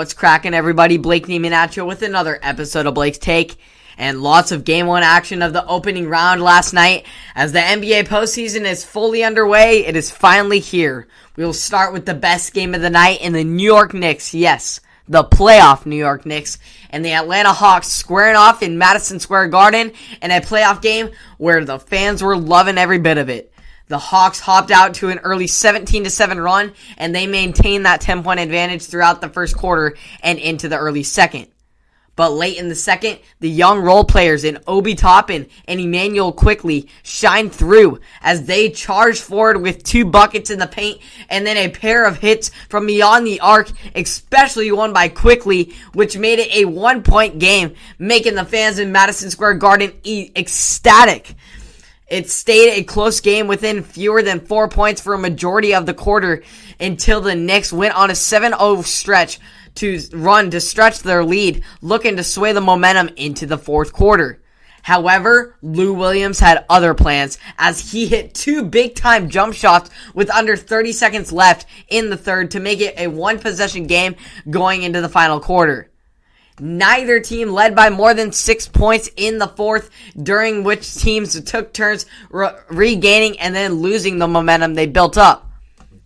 What's cracking, everybody? Blake Neiman at you with another episode of Blake's Take. And lots of game one action of the opening round last night. As the NBA postseason is fully underway, it is finally here. We will start with the best game of the night in the New York Knicks. Yes, the playoff New York Knicks and the Atlanta Hawks squaring off in Madison Square Garden in a playoff game where the fans were loving every bit of it. The Hawks hopped out to an early 17 to 7 run and they maintained that 10 point advantage throughout the first quarter and into the early second. But late in the second, the young role players in Obi Toppin and Immanuel Quickley shined through as they charged forward with two buckets in the paint and then a pair of hits from beyond the arc, especially one by Quickley, which made it a one point game, making the fans in Madison Square Garden ecstatic. It stayed a close game within fewer than four points for a majority of the quarter until the Knicks went on a 7-0 stretch to run to stretch their lead, looking to sway the momentum into the fourth quarter. However, Lou Williams had other plans as he hit two big time jump shots with under 30 seconds left in the third to make it a one possession game going into the final quarter. Neither team led by more than six points in the fourth, during which teams took turns re- regaining and then losing the momentum they built up.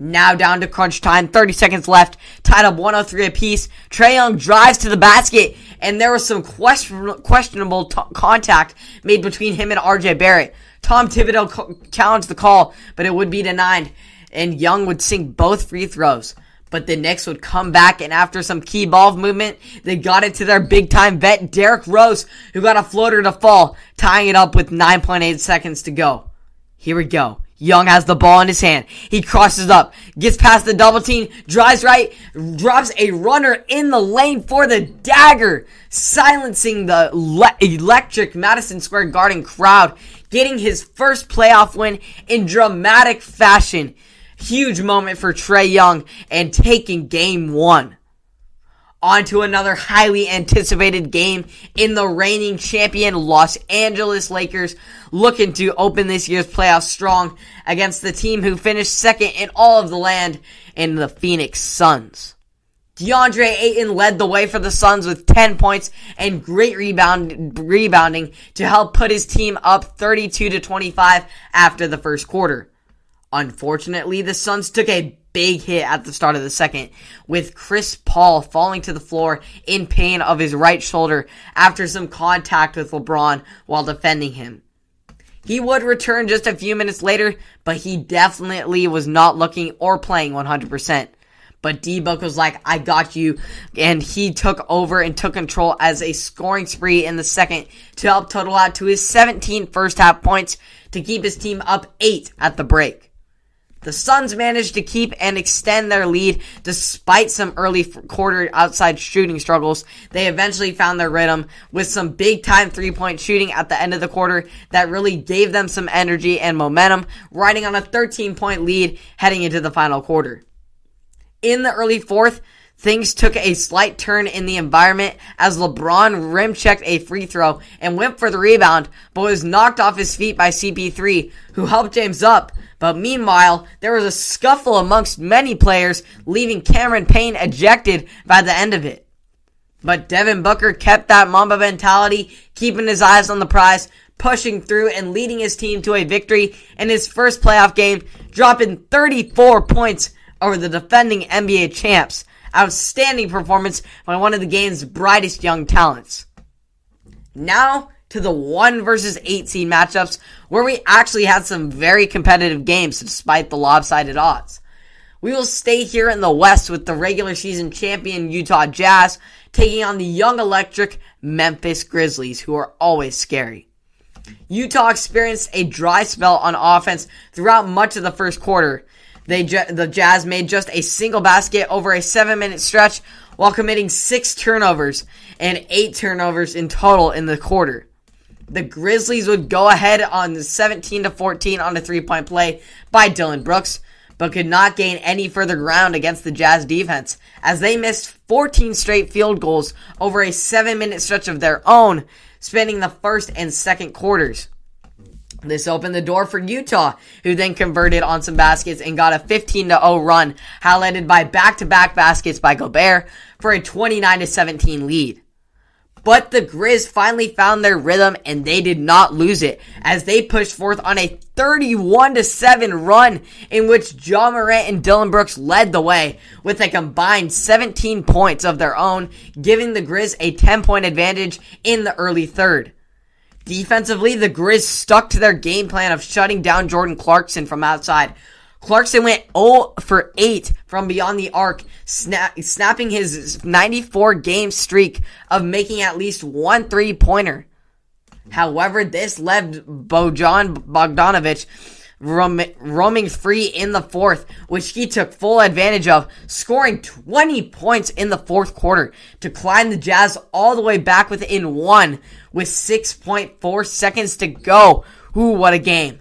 Now down to crunch time, 30 seconds left, tied up 103 apiece. Trae Young drives to the basket, and there was some question- questionable t- contact made between him and RJ Barrett. Tom Thibodeau co- challenged the call, but it would be denied, and Young would sink both free throws. But the Knicks would come back, and after some key ball movement, they got it to their big time vet, Derrick Rose, who got a floater to fall, tying it up with 9.8 seconds to go. Here we go. Young has the ball in his hand. He crosses up, gets past the double team, drives right, drops a runner in the lane for the dagger, silencing the le- electric Madison Square Garden crowd, getting his first playoff win in dramatic fashion. Huge moment for Trae Young and taking game one. On to another highly anticipated game in the reigning champion Los Angeles Lakers looking to open this year's playoffs strong against the team who finished second in all of the land in the Phoenix Suns. DeAndre Ayton led the way for the Suns with 10 points and great rebound, rebounding to help put his team up 32 to 25 after the first quarter. Unfortunately, the Suns took a big hit at the start of the second, with Chris Paul falling to the floor in pain of his right shoulder after some contact with LeBron while defending him. He would return just a few minutes later, but he definitely was not looking or playing 100%. But D Book was like, I got you. And he took over and took control as a scoring spree in the second to help total out to his 17 first half points to keep his team up 8 at the break. The Suns managed to keep and extend their lead despite some early quarter outside shooting struggles. They eventually found their rhythm with some big time three point shooting at the end of the quarter that really gave them some energy and momentum, riding on a 13 point lead heading into the final quarter. In the early fourth, Things took a slight turn in the environment as LeBron rim checked a free throw and went for the rebound, but was knocked off his feet by CP3, who helped James up. But meanwhile, there was a scuffle amongst many players, leaving Cameron Payne ejected by the end of it. But Devin Booker kept that Mamba mentality, keeping his eyes on the prize, pushing through and leading his team to a victory in his first playoff game, dropping 34 points over the defending NBA champs outstanding performance by one of the game's brightest young talents. Now to the 1 versus 8 seed matchups where we actually had some very competitive games despite the lopsided odds. We will stay here in the West with the regular season champion Utah Jazz taking on the young electric Memphis Grizzlies who are always scary. Utah experienced a dry spell on offense throughout much of the first quarter, they the Jazz made just a single basket over a seven minute stretch while committing six turnovers and eight turnovers in total in the quarter. The Grizzlies would go ahead on the 17 to 14 on a three point play by Dillon Brooks, but could not gain any further ground against the Jazz defense as they missed 14 straight field goals over a seven minute stretch of their own, spanning the first and second quarters. This opened the door for Utah, who then converted on some baskets and got a 15 0 run, highlighted by back to back baskets by Gobert for a 29 17 lead. But the Grizz finally found their rhythm and they did not lose it as they pushed forth on a 31 7 run in which Ja Morant and Dillon Brooks led the way with a combined 17 points of their own, giving the Grizz a 10 point advantage in the early third. Defensively, the Grizz stuck to their game plan of shutting down Jordan Clarkson from outside, Clarkson went 0 for 8 from beyond the arc, snap, snapping his 94 game streak of making at least one three pointer. However, this led Bojan Bogdanovic roaming free in the fourth, which he took full advantage of, scoring 20 points in the fourth quarter to climb the Jazz all the way back within one with 6.4 seconds to go. Ooh, what a game.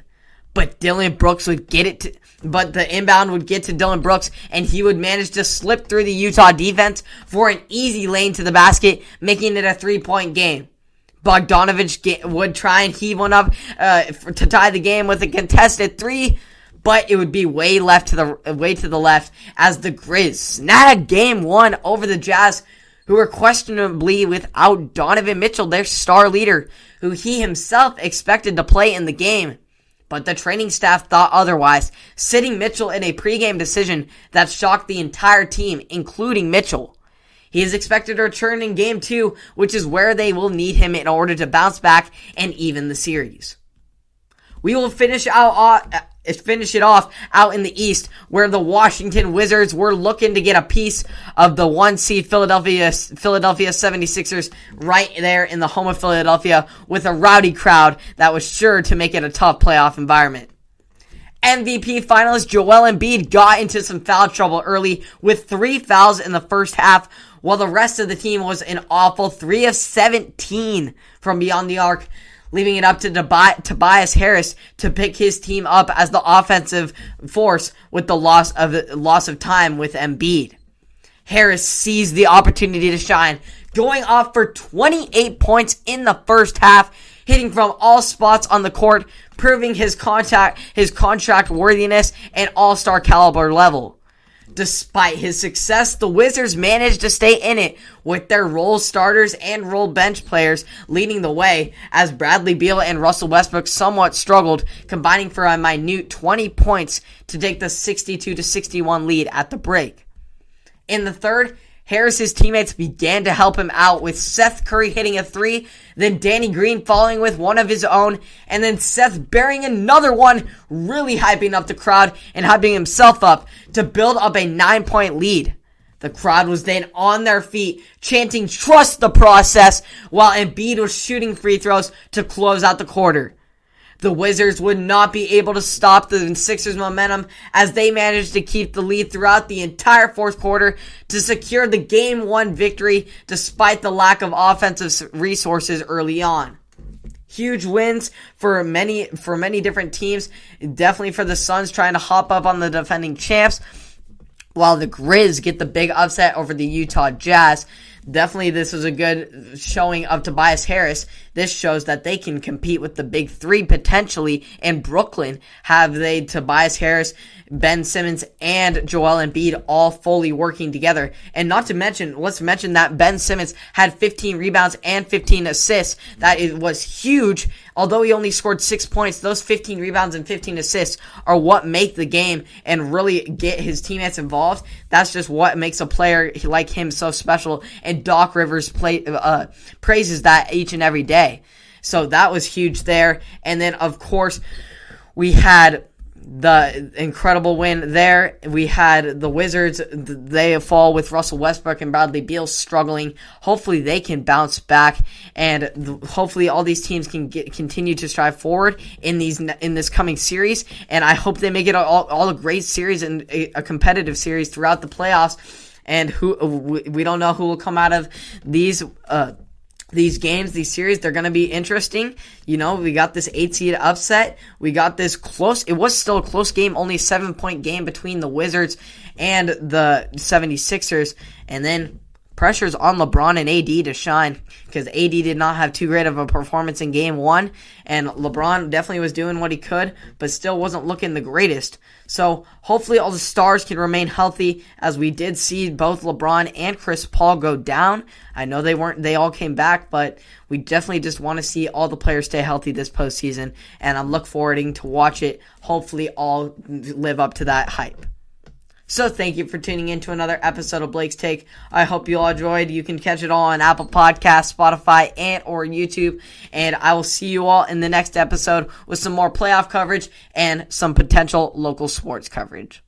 But Dillon Brooks would get it to, but the inbound would get to Dillon Brooks and he would manage to slip through the Utah defense for an easy lane to the basket, making it a three point game. Bogdanovic would try and heave one up uh, to tie the game with a contested three, but it would be way left to the way to the left as the Grizz snagged game one over the Jazz, who were questionably without Donovan Mitchell, their star leader, who he himself expected to play in the game but the training staff thought otherwise, sitting Mitchell in a pregame decision that shocked the entire team, including Mitchell. He is expected to return in game two, which is where they will need him in order to bounce back and even the series. We will finish out uh, uh, finish it off out in the East, where the Washington Wizards were looking to get a piece of the one seed Philadelphia, Philadelphia 76ers right there in the home of Philadelphia with a rowdy crowd that was sure to make it a tough playoff environment. MVP finalist Joel Embiid got into some foul trouble early with three fouls in the first half, while the rest of the team was an awful 3 of 17 from beyond the arc leaving it up to Tobias Harris to pick his team up as the offensive force with the loss of loss of time with Embiid. Harris seized the opportunity to shine, going off for 28 points in the first half, hitting from all spots on the court, proving his contact his contract worthiness and all-star caliber level. Despite his success, the Wizards managed to stay in it with their role starters and role bench players leading the way as Bradley Beal and Russell Westbrook somewhat struggled, combining for a minute 20 points to take the 62 to 61 lead at the break. In the third, Harris's teammates began to help him out with Seth Curry hitting a three, then Danny Green following with one of his own, and then Seth bearing another one, really hyping up the crowd and hyping himself up to build up a nine point lead. The crowd was then on their feet, chanting trust the process, while Embiid was shooting free throws to close out the quarter. The Wizards would not be able to stop the Sixers momentum as they managed to keep the lead throughout the entire fourth quarter to secure the game one victory despite the lack of offensive resources early on huge wins for many for many different teams. Definitely for the Suns trying to hop up on the defending champs, while the Grizz get the big upset over the Utah Jazz. Definitely, this was a good showing of Tobias Harris. This shows that they can compete with the big three potentially in Brooklyn. Have they Tobias Harris, Ben Simmons, and Joel Embiid all fully working together? And not to mention, let's mention that Ben Simmons had 15 rebounds and 15 assists. That is, was huge. Although he only scored six points, those 15 rebounds and 15 assists are what make the game and really get his teammates involved. That's just what makes a player like him so special. Doc Rivers play, uh, praises that each and every day. So that was huge there. And then, of course, we had the incredible win there. We had the Wizards, they fall with Russell Westbrook and Bradley Beal struggling. Hopefully they can bounce back and hopefully all these teams can get, continue to strive forward in these, in this coming series. And I hope they make it all, all a great series and a, a competitive series throughout the playoffs. And who, we don't know who will come out of these, uh, these games, these series, they're going to be interesting. You know, we got this eight seed upset. We got this close. It was still a close game, only seven point game between the Wizards and the 76ers. And then pressure's on LeBron and AD to shine because AD did not have too great of a performance in game one, and LeBron definitely was doing what he could, but still wasn't looking the greatest. So hopefully all the stars can remain healthy as we did see both LeBron and Chris Paul go down. I know they weren't, they all came back, but we definitely just want to see all the players stay healthy this postseason, and I'm look forwarding to watch it. Hopefully all live up to that hype. So thank you for tuning in to another episode of Blake's Take. I hope you all enjoyed. You can catch it all on Apple Podcasts, Spotify, and or YouTube. And I will see you all in the next episode with some more playoff coverage and some potential local sports coverage.